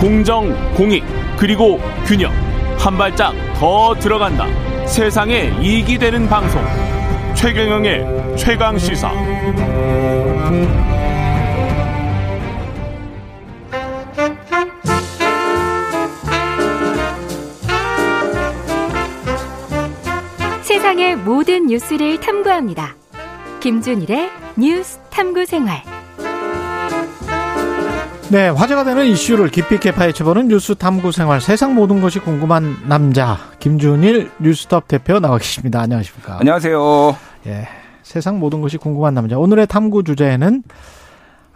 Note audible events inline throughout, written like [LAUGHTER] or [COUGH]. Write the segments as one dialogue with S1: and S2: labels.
S1: 공정, 공익, 그리고 균형. 한 발짝 더 들어간다. 세상에 이익이 되는 방송. 최경영의 최강 시사.
S2: 세상의 모든 뉴스를 탐구합니다. 김준일의 뉴스 탐구 생활.
S3: 네, 화제가 되는 이슈를 깊이 있게 파헤쳐보는 뉴스 탐구 생활. 세상 모든 것이 궁금한 남자 김준일 뉴스톱 대표 나와 계십니다. 안녕하십니까?
S4: 안녕하세요.
S3: 예, 세상 모든 것이 궁금한 남자. 오늘의 탐구 주제는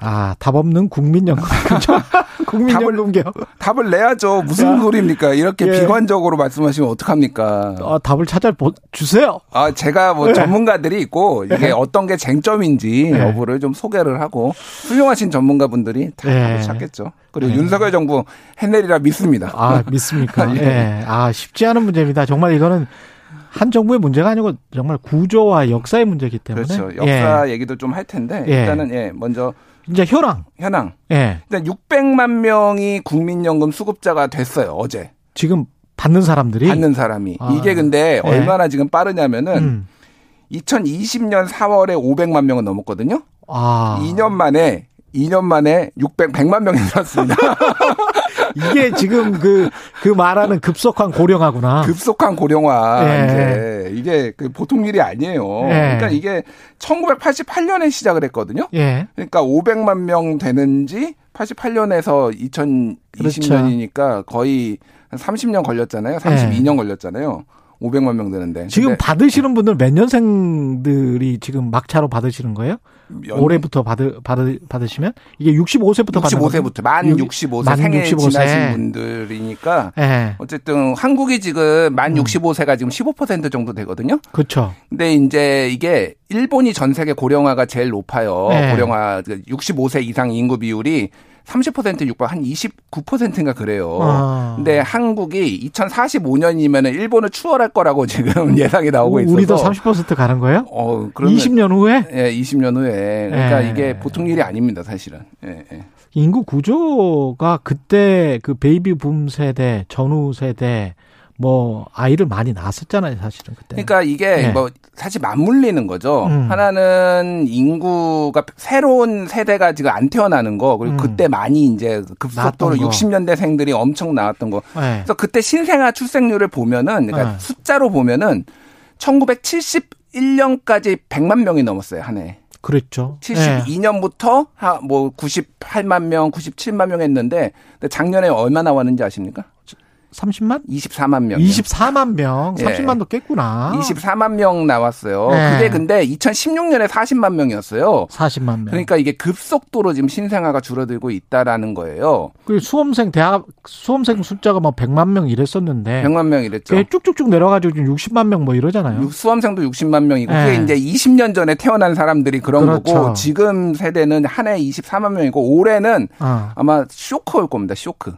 S3: 아, 답 없는 국민연금. [LAUGHS] [LAUGHS] 그죠? 국민연금개요.
S4: 답을 내야죠. 무슨
S3: 야.
S4: 소리입니까? 이렇게
S3: 예.
S4: 비관적으로 말씀하시면 어떡합니까?
S3: 아, 답을 찾아 주세요.
S4: 아, 제가 뭐
S3: 예.
S4: 전문가들이 있고 이게 어떤 게 쟁점인지
S3: 예.
S4: 여부를 좀 소개를 하고 훌륭하신 전문가분들이 다
S3: 예.
S4: 답을 찾겠죠. 그리고 윤석열 정부 해내리라 믿습니다.
S3: 아, 믿습니까? [LAUGHS]
S4: 예.
S3: 예. 아, 쉽지 않은 문제입니다. 정말 이거는 한 정부의 문제가 아니고 정말 구조와 역사의 문제이기 때문에.
S4: 그렇죠. 역사
S3: 예.
S4: 얘기도 좀 할 텐데
S3: 예.
S4: 일단은 예, 먼저
S3: 이제 현황.
S4: 현황.
S3: 예.
S4: 일단 600만 명이 국민연금 수급자가 됐어요. 어제.
S3: 지금 받는 사람들이
S4: 받는 사람이.
S3: 아.
S4: 이게 근데
S3: 예.
S4: 얼마나 지금 빠르냐면은
S3: 음.
S4: 2020년 4월에 500만 명은 넘었거든요.
S3: 아.
S4: 2년 만에 2년 만에 600 100만 명이 늘었습니다. [LAUGHS]
S3: 이게 지금 그, 그 말하는 급속한 고령화구나.
S4: 급속한 고령화.
S3: 예.
S4: 이제 이게 그 보통 일이 아니에요.
S3: 예.
S4: 그러니까 이게 1988년에 시작을 했거든요.
S3: 예.
S4: 그러니까 500만 명 되는지 88년에서 2020년이니까 거의 한 30년 걸렸잖아요. 32년 걸렸잖아요. 500만 명 되는데.
S3: 네. 지금 받으시는 분들 몇 년생들이 지금 막차로 받으시는 거예요?
S4: 연-
S3: 올해부터 받으, 받으, 받으시면? 이게 65세부터 받는 거예요?
S4: 65세부터 만
S3: 육-
S4: 65세
S3: 만
S4: 생애
S3: 65세.
S4: 지나신 분들이니까
S3: 예.
S4: 어쨌든 한국이 지금
S3: 음.
S4: 만 65세가 지금 15% 정도 되거든요.
S3: 그렇죠.
S4: 근데 이제 이게 일본이 전 세계 고령화가 제일 높아요.
S3: 네.
S4: 고령화 65세 이상 인구 비율이 30% 육박 한 29%인가 그래요.
S3: 아.
S4: 근데 한국이 2045년이면 일본을 추월할 거라고 [LAUGHS] 지금 예상이 나오고 있어서
S3: 우리도 30% 가는 거예요?
S4: 어, 그러면
S3: 20년 후에?
S4: 예, 20년 후에. 그러니까
S3: 예.
S4: 이게 보통 일이 아닙니다, 사실은. 예, 예.
S3: 인구 구조가 그때 그 베이비 붐 세대, 전후 세대, 뭐, 아이를 많이 낳았었잖아요, 사실은 그때.
S4: 그러니까 이게
S3: 네.
S4: 뭐 사실 맞물리는 거죠.
S3: 음.
S4: 하나는 인구가 새로운 세대가 지금 안 태어나는 거 그리고
S3: 음.
S4: 그때 많이 이제 급속도로
S3: 거.
S4: 60년대생들이 엄청 나왔던 거.
S3: 예.
S4: 그래서 그때 신생아 출생률을 보면은 그러니까
S3: 네.
S4: 숫자로 보면은 1971년까지 100만 명이 넘었어요, 한 해.
S3: 그랬죠. 예.
S4: 72년부터 뭐 98만 명, 97만 명 했는데 작년에 얼마 나왔는지 아십니까?
S3: 30만?
S4: 24만 명.
S3: 24만 명,
S4: 예.
S3: 30만도 깼구나.
S4: 24만 명 나왔어요.
S3: 네.
S4: 그게 근데 2016년에 40만 명이었어요.
S3: 40만 명.
S4: 그러니까 이게 급속도로 지금 신생아가 줄어들고 있다라는 거예요.
S3: 그 수험생 대학 수험생 숫자가 뭐 100만 명 이랬었는데
S4: 100만 명 이랬죠.
S3: 쭉쭉쭉 내려가지고 지금 60만 명 뭐 이러잖아요.
S4: 육- 수험생도 60만 명이고
S3: 네.
S4: 그게 이제 20년 전에 태어난 사람들이 그런
S3: 그렇죠.
S4: 거고 지금 세대는 한 해 24만 명이고 올해는
S3: 어.
S4: 아마 쇼크 올 겁니다. 쇼크.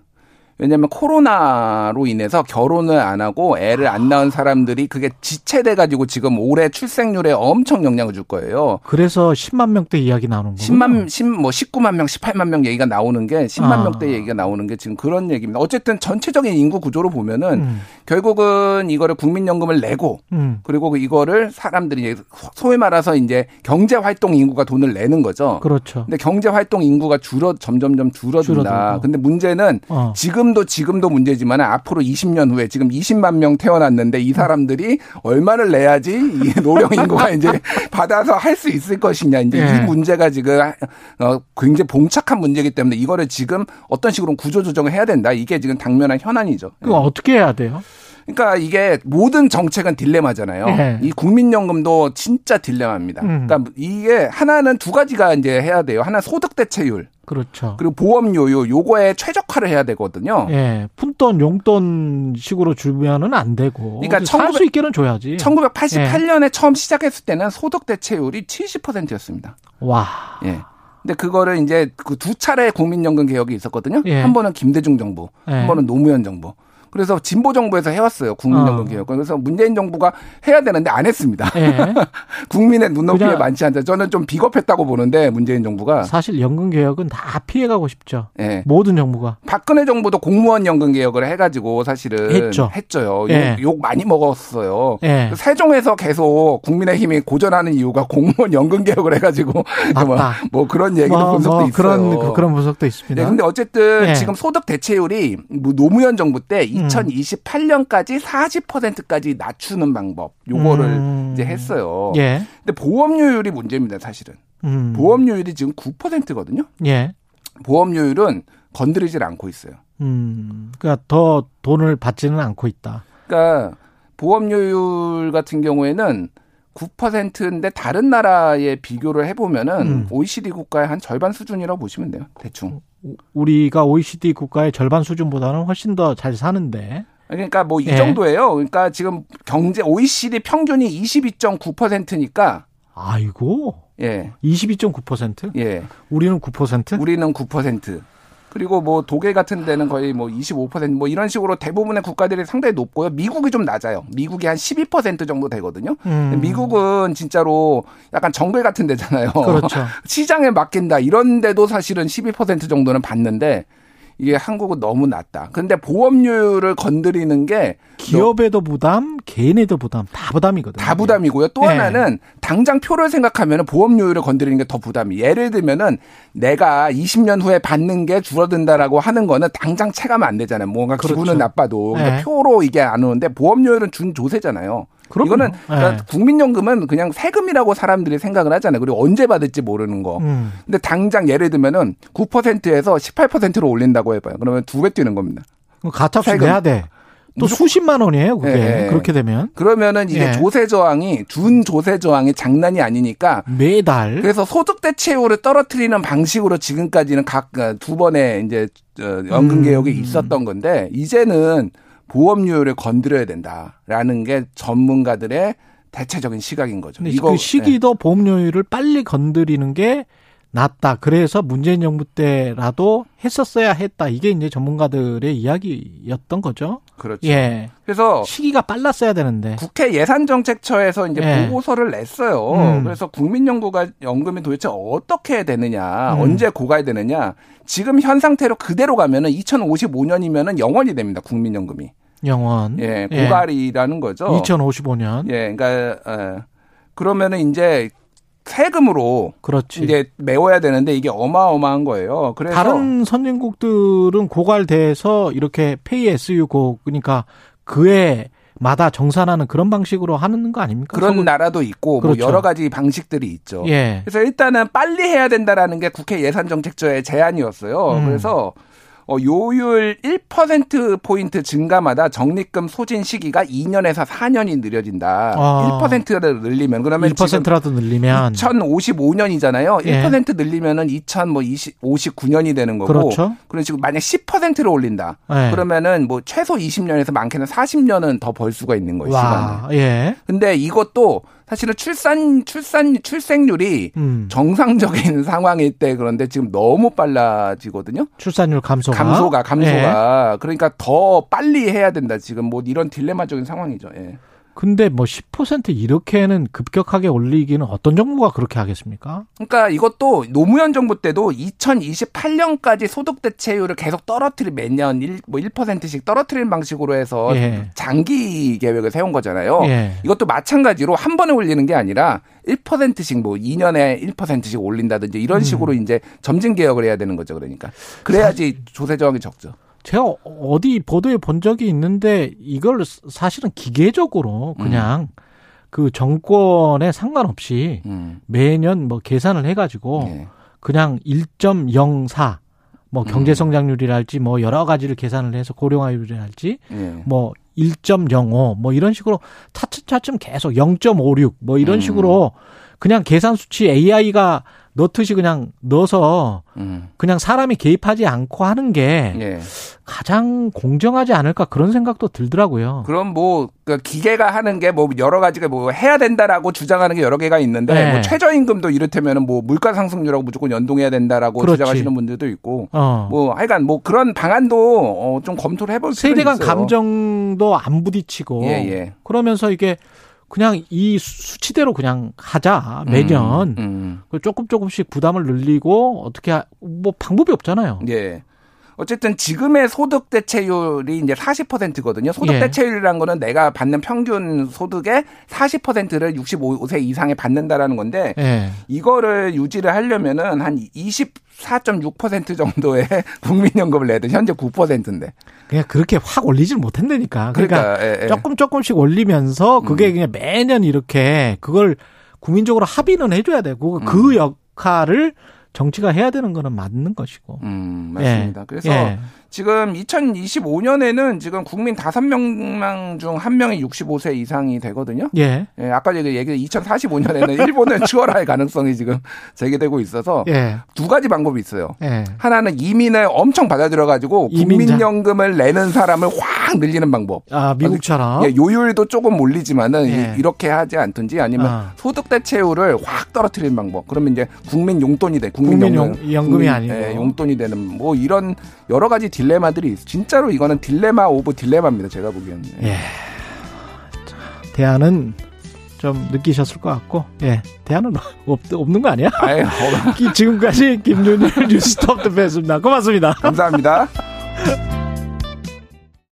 S4: 왜냐하면 코로나로 인해서 결혼을 안 하고 애를 안 낳은 사람들이 그게 지체돼 가지고 지금 올해 출생률에 엄청 영향을 줄 거예요.
S3: 그래서 10만 명대 이야기 나오는 거예요.
S4: 10만, 10, 뭐 19만 명, 18만 명 얘기가 나오는 게 10만
S3: 아.
S4: 명대 얘기가 나오는 게 지금 그런 얘기입니다. 어쨌든 전체적인 인구 구조로 보면은
S3: 음.
S4: 결국은 이거를 국민연금을 내고
S3: 음.
S4: 그리고 이거를 사람들이 소위 말해서 이제 경제 활동 인구가 돈을 내는 거죠.
S3: 그렇죠.
S4: 근데 경제 활동 인구가 줄어 점점점 줄어든다.
S3: 줄어들고.
S4: 근데 문제는
S3: 어.
S4: 지금 도 지금도 문제지만 앞으로 20년 후에 지금 20만 명 태어났는데 이 사람들이 얼마를 내야지 이 [LAUGHS] 노령 인구가 이제 받아서 할 수 있을 것이냐 이제
S3: 예.
S4: 이 문제가 지금 어 굉장히 봉착한 문제이기 때문에 이거를 지금 어떤 식으로 구조 조정을 해야 된다. 이게 지금 당면한 현안이죠.
S3: 그거 어떻게 해야 돼요?
S4: 그러니까 이게 모든 정책은 딜레마잖아요.
S3: 예.
S4: 이 국민연금도 진짜 딜레마입니다.
S3: 음.
S4: 그러니까 이게 하나는 두 가지가 이제 해야 돼요. 하나 는 소득 대체율
S3: 그렇죠.
S4: 그리고 보험 요요 요거에 최적화를 해야 되거든요.
S3: 예, 푼돈 용돈 식으로 주면은 안 되고.
S4: 그러니까 살수1900
S3: 있게는 줘야지.
S4: 1988년에 처음 시작했을 때는 소득 대체율이 70%였습니다.
S3: 와.
S4: 예. 근데 그거를 이제 그 두 차례 국민연금 개혁이 있었거든요.
S3: 예.
S4: 한 번은 김대중 정부,
S3: 예.
S4: 한 번은 노무현 정부. 그래서 진보 정부에서 해왔어요 국민연금
S3: 어.
S4: 개혁. 그래서 문재인 정부가 해야 되는데 안 했습니다.
S3: 예. [LAUGHS]
S4: 국민의 눈높이에
S3: 그냥-
S4: 많지 않다. 저는 좀 비겁했다고 보는데 문재인 정부가.
S3: 사실 연금 개혁은 다 피해가고 싶죠.
S4: 예.
S3: 모든 정부가.
S4: 박근혜 정부도 공무원 연금 개혁을 해가지고 사실은
S3: 했죠.
S4: 했죠요.
S3: 예.
S4: 욕, 욕 많이 먹었어요.
S3: 예.
S4: 세종에서 계속 국민의힘이 고전하는 이유가 공무원 연금 개혁을 해가지고 [LAUGHS] 뭐. 뭐 그런 얘기도
S3: 뭐,
S4: 본 적도
S3: 뭐
S4: 있어요.
S3: 그런 그- 그런 분석도 있습니다.
S4: 네, 근데 어쨌든
S3: 예.
S4: 지금 소득 대체율이 뭐 노무현 정부 때
S3: 음.
S4: 2028년까지 40%까지 낮추는 방법 요거를
S3: 음.
S4: 이제 했어요.
S3: 예.
S4: 근데 보험료율이 문제입니다, 사실은.
S3: 음.
S4: 보험료율이 지금 9%거든요.
S3: 예.
S4: 보험료율은 건드리질 않고 있어요.
S3: 음. 그러니까 더 돈을 받지는 않고 있다.
S4: 그러니까 보험료율 같은 경우에는 9%인데 다른 나라에 비교를 해보면은
S3: 음.
S4: OECD 국가의 한 절반 수준이라고 보시면 돼요. 대충.
S3: 우- 우리가 OECD 국가의 절반 수준보다는 훨씬 더 잘 사는데.
S4: 그러니까 뭐이
S3: 예.
S4: 정도예요. 그러니까 지금 경제 OECD 평균이 22.9%니까
S3: 아이고.
S4: 예.
S3: 22.9%?
S4: 예.
S3: 우리는 9%?
S4: 우리는 9%. 그리고 뭐 독일 같은 데는 거의 뭐 25%뭐 이런 식으로 대부분의 국가들이 상당히 높고요. 미국이 좀 낮아요. 미국이 한 12% 정도 되거든요.
S3: 음.
S4: 미국은 진짜로 약간 정글 같은 데잖아요.
S3: 그렇죠. [LAUGHS]
S4: 시장에 맡긴다 이런데도 사실은 12% 정도는 받는데 이게 한국은 너무 낮다. 근데 보험료를 건드리는 게
S3: 기업에도 부담, 개인에도 부담, 다 부담이거든요.
S4: 다 부담이고요. 또
S3: 네.
S4: 하나는 당장 표를 생각하면 보험료율을 건드리는 게 더 부담이. 예를 들면은 내가 20년 후에 받는 게 줄어든다라고 하는 거는 당장 체감은 안 되잖아요. 뭔가
S3: 그렇죠.
S4: 기분은 나빠도 그러니까
S3: 네.
S4: 표로 이게 안 오는데 보험료율은 준 조세잖아요.
S3: 그럼요.
S4: 이거는 그러니까
S3: 네.
S4: 국민연금은 그냥 세금이라고 사람들이 생각을 하잖아요. 그리고 언제 받을지 모르는 거.
S3: 음.
S4: 근데 당장 예를 들면은 9%에서 18%로 올린다고 해봐요. 그러면 두 배 뛰는 겁니다.
S3: 가차없이
S4: 세금.
S3: 내야 돼. 또 수십만 원이에요, 그게.
S4: 예, 예.
S3: 그렇게 되면.
S4: 그러면은 이게
S3: 예.
S4: 조세 저항이 준 조세 저항이 장난이 아니니까
S3: 매달.
S4: 그래서 소득 대체율을 떨어뜨리는 방식으로 지금까지는 각 두 번의 이제 어, 연금
S3: 음.
S4: 개혁이 있었던 건데 이제는 보험료율을 건드려야 된다라는 게 전문가들의 대체적인 시각인 거죠.
S3: 근데 그
S4: 예.
S3: 시기도 보험료율을 빨리 건드리는 게 낫다. 그래서 문재인 정부 때라도 했었어야 했다. 이게 이제 전문가들의 이야기였던 거죠.
S4: 그렇죠.
S3: 예.
S4: 그래서
S3: 시기가 빨랐어야 되는데.
S4: 국회 예산정책처에서 이제
S3: 예.
S4: 보고서를 냈어요.
S3: 음.
S4: 그래서 국민연구가 연금이 도대체 어떻게 되느냐,
S3: 음.
S4: 언제 고갈 되느냐. 지금 현 상태로 그대로 가면은 2055년이면은 영원이 됩니다. 국민연금이.
S3: 영원.
S4: 예, 고갈이라는 거죠.
S3: 2055년.
S4: 예, 그러니까 예. 그러면은 이제 세금으로
S3: 그렇지.
S4: 이제 메워야 되는데 이게 어마어마한 거예요. 그래서
S3: 다른 선진국들은 고갈돼서 이렇게 페이 SU 고 그러니까 그에 마다 정산하는 그런 방식으로 하는 거 아닙니까?
S4: 그런
S3: 서구-
S4: 나라도 있고
S3: 그렇죠.
S4: 뭐 여러 가지 방식들이 있죠.
S3: 예.
S4: 그래서 일단은 빨리 해야 된다라는 게 국회 예산 정책처의 제안이었어요.
S3: 음.
S4: 그래서 어, 요율 1%포인트 증가마다 적립금 소진 시기가 2년에서 4년이 느려진다.
S3: 아.
S4: 1%를 늘리면 그러면 지금
S3: 1%라도 늘리면
S4: 2055년이잖아요.
S3: 예.
S4: 1% 늘리면은 2059년이 되는 거고.
S3: 그렇죠.
S4: 그런 식으로 만약 10%를 올린다.
S3: 예.
S4: 그러면은 뭐 최소 20년에서 많게는 40년은 더 벌 수가 있는 거예요. 시간을.
S3: 와, 예.
S4: 근데 이것도 사실은 출산 출산 출생률이
S3: 음.
S4: 정상적인 [LAUGHS] 상황일 때 그런데 지금 너무 빨라지거든요.
S3: 출산율 감소가
S4: 감소가
S3: 예.
S4: 감소가 그러니까 더 빨리 해야 된다. 지금 뭐 이런 딜레마적인 상황이죠. 예.
S3: 근데 뭐 10% 이렇게는 급격하게 올리기는 어떤 정부가 그렇게 하겠습니까?
S4: 그러니까 이것도 노무현 정부 때도 2028년까지 소득 대체율을 계속 떨어뜨리 매년 1, 뭐 1%씩 떨어뜨리는 방식으로 해서
S3: 예.
S4: 장기 계획을 세운 거잖아요.
S3: 예.
S4: 이것도 마찬가지로 한 번에 올리는 게 아니라 1%씩 뭐 2년에 1%씩 올린다든지 이런 식으로
S3: 음.
S4: 이제 점진 개혁을 해야 되는 거죠. 그러니까. 그래야지 조세 저항이 적죠.
S3: 제가 어디 보도에 본 적이 있는데 이걸 사실은 기계적으로 그냥 그 정권에 상관없이
S4: 음.
S3: 매년 뭐 계산을 해가지고
S4: 예.
S3: 그냥 1.04뭐
S4: 음.
S3: 경제 성장률이랄지 뭐 여러 가지를 계산을 해서 고령화율이랄지
S4: 예.
S3: 뭐1.05뭐 이런 식으로 차츰차츰 계속 0.56 뭐 이런
S4: 음.
S3: 식으로 그냥 계산 수치 AI가 넣듯이 그냥 넣어서
S4: 음.
S3: 그냥 사람이 개입하지 않고 하는 게
S4: 예.
S3: 가장 공정하지 않을까 그런 생각도 들더라고요.
S4: 그럼 뭐, 그 기계가 하는 게 뭐 여러 가지가 뭐 해야 된다라고 주장하는 게 여러 개가 있는데
S3: 네.
S4: 뭐 최저임금도 이를테면은 뭐 물가 상승률하고 무조건 연동해야 된다라고
S3: 그렇지.
S4: 주장하시는 분들도 있고
S3: 어.
S4: 뭐 하여간 뭐 그런 방안도 어, 좀 검토를 해볼 필요
S3: 세대 간. 감정도 안 부딪히고
S4: 예, 예.
S3: 그러면서 이게 그냥 이 수- 수치대로 그냥 하자 매년
S4: 음, 음.
S3: 그 조금 조금씩 부담을 늘리고 어떻게 하- 뭐 방법이 없잖아요.
S4: 예. 어쨌든 지금의 소득 대체율이 이제 40%거든요. 소득
S3: 예.
S4: 대체율이라는 거는 내가 받는 평균 소득의 40%를 65세 이상에 받는다라는 건데
S3: 예.
S4: 이거를 유지를 하려면은 한 24.6% 정도의 [LAUGHS] 국민연금을 돼. 현재 9%인데.
S3: 그냥 그렇게 확 올리질 못한다니까. 그러니까,
S4: 그러니까 예, 예.
S3: 조금 조금씩 올리면서 그게 그냥 매년 이렇게 그걸 국민적으로 합의는 해줘야 되고 그 역할을 정치가 해야 되는 거는 맞는 것이고.
S4: 음, 맞습니다.
S3: 예.
S4: 그래서
S3: 예.
S4: 지금 2025년에는 지금 국민 5명 중 1명이 65세 이상이 되거든요.
S3: 예.
S4: 예, 아까 얘기 얘기한 2045년에는 [LAUGHS] 일본은 추월할 가능성이 지금 제기되고 있어서
S3: 예.
S4: 두 가지 방법이 있어요.
S3: 예.
S4: 하나는 이민을 엄청 받아들여 가지고
S3: 이민자.
S4: 국민연금을 내는 사람을 확 늘리는 방법.
S3: 아, 미국처럼.
S4: 예, 요율도 조금 올리지만은
S3: 예.
S4: 이- 이렇게 하지 않든지 아니면
S3: 아.
S4: 소득 대체율을 확 떨어뜨리는 방법. 그러면 이제 국민 용돈이 돼. 국민,
S3: 국민 용- 연금이 아니고.
S4: 예, 용돈이 되는 뭐 이런 여러 가지 딜레마들이 있어. 진짜로 이거는 dilemma of dilemma입니다. 제가 보기에는. 예.
S3: 대안은 좀 느끼셨을 것 같고, 예. 대안은 [LAUGHS] 없, 없는 거 아니야?
S4: 아유, [LAUGHS] 어,
S3: 지금까지 김준일 뉴스톱 대표였습니다 고맙습니다.
S4: 감사합니다. [LAUGHS]